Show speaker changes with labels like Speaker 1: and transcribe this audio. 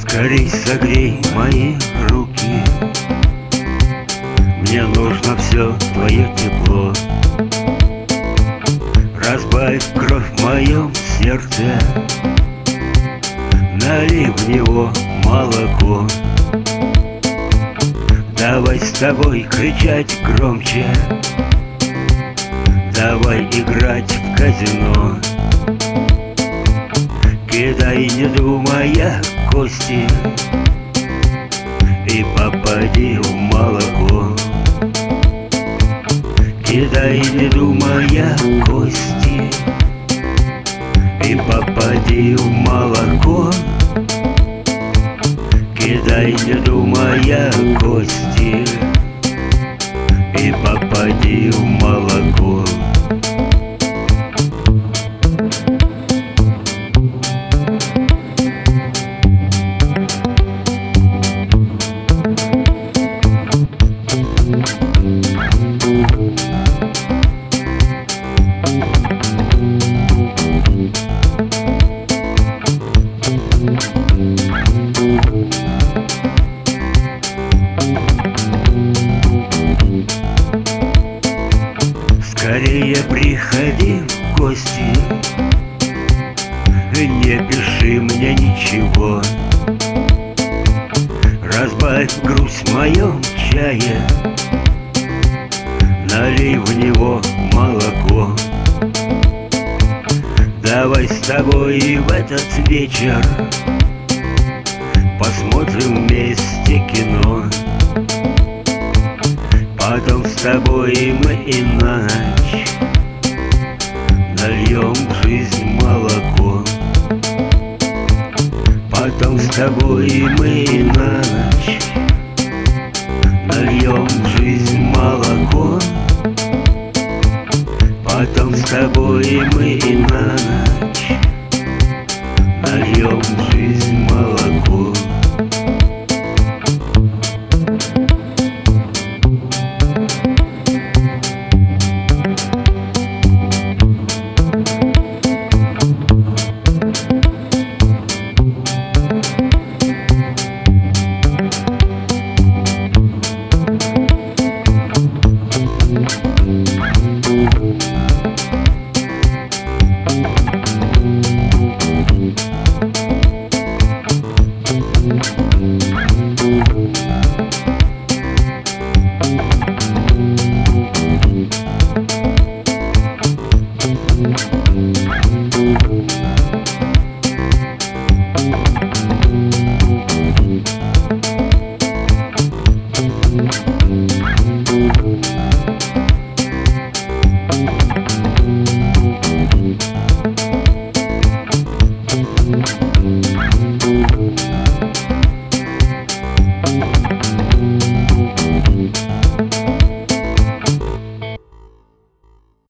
Speaker 1: Скорей согрей мои руки. Мне нужно все твое тепло. Разбавь кровь в моем сердце Налей в него молоко. Давай с тобой кричать громче Давай играть в казино. Кидай, не думая, кости И попади в молоко. Кидай, не думая, кости И попади в молоко. Кидай, не думая, кости И попади в молоко Скорее приходи в гости. Не пиши мне ничего. Разбавь грусть в моем чае. Налей в него молоко. Давай с тобой в этот вечер Посмотрим вместе тобой мы и ночь, Нальем в жизнь молоко. Потом с тобой мы и ночь, Нальем в жизнь молоко. Потом с тобой мы и ночь, Нальем в жизнь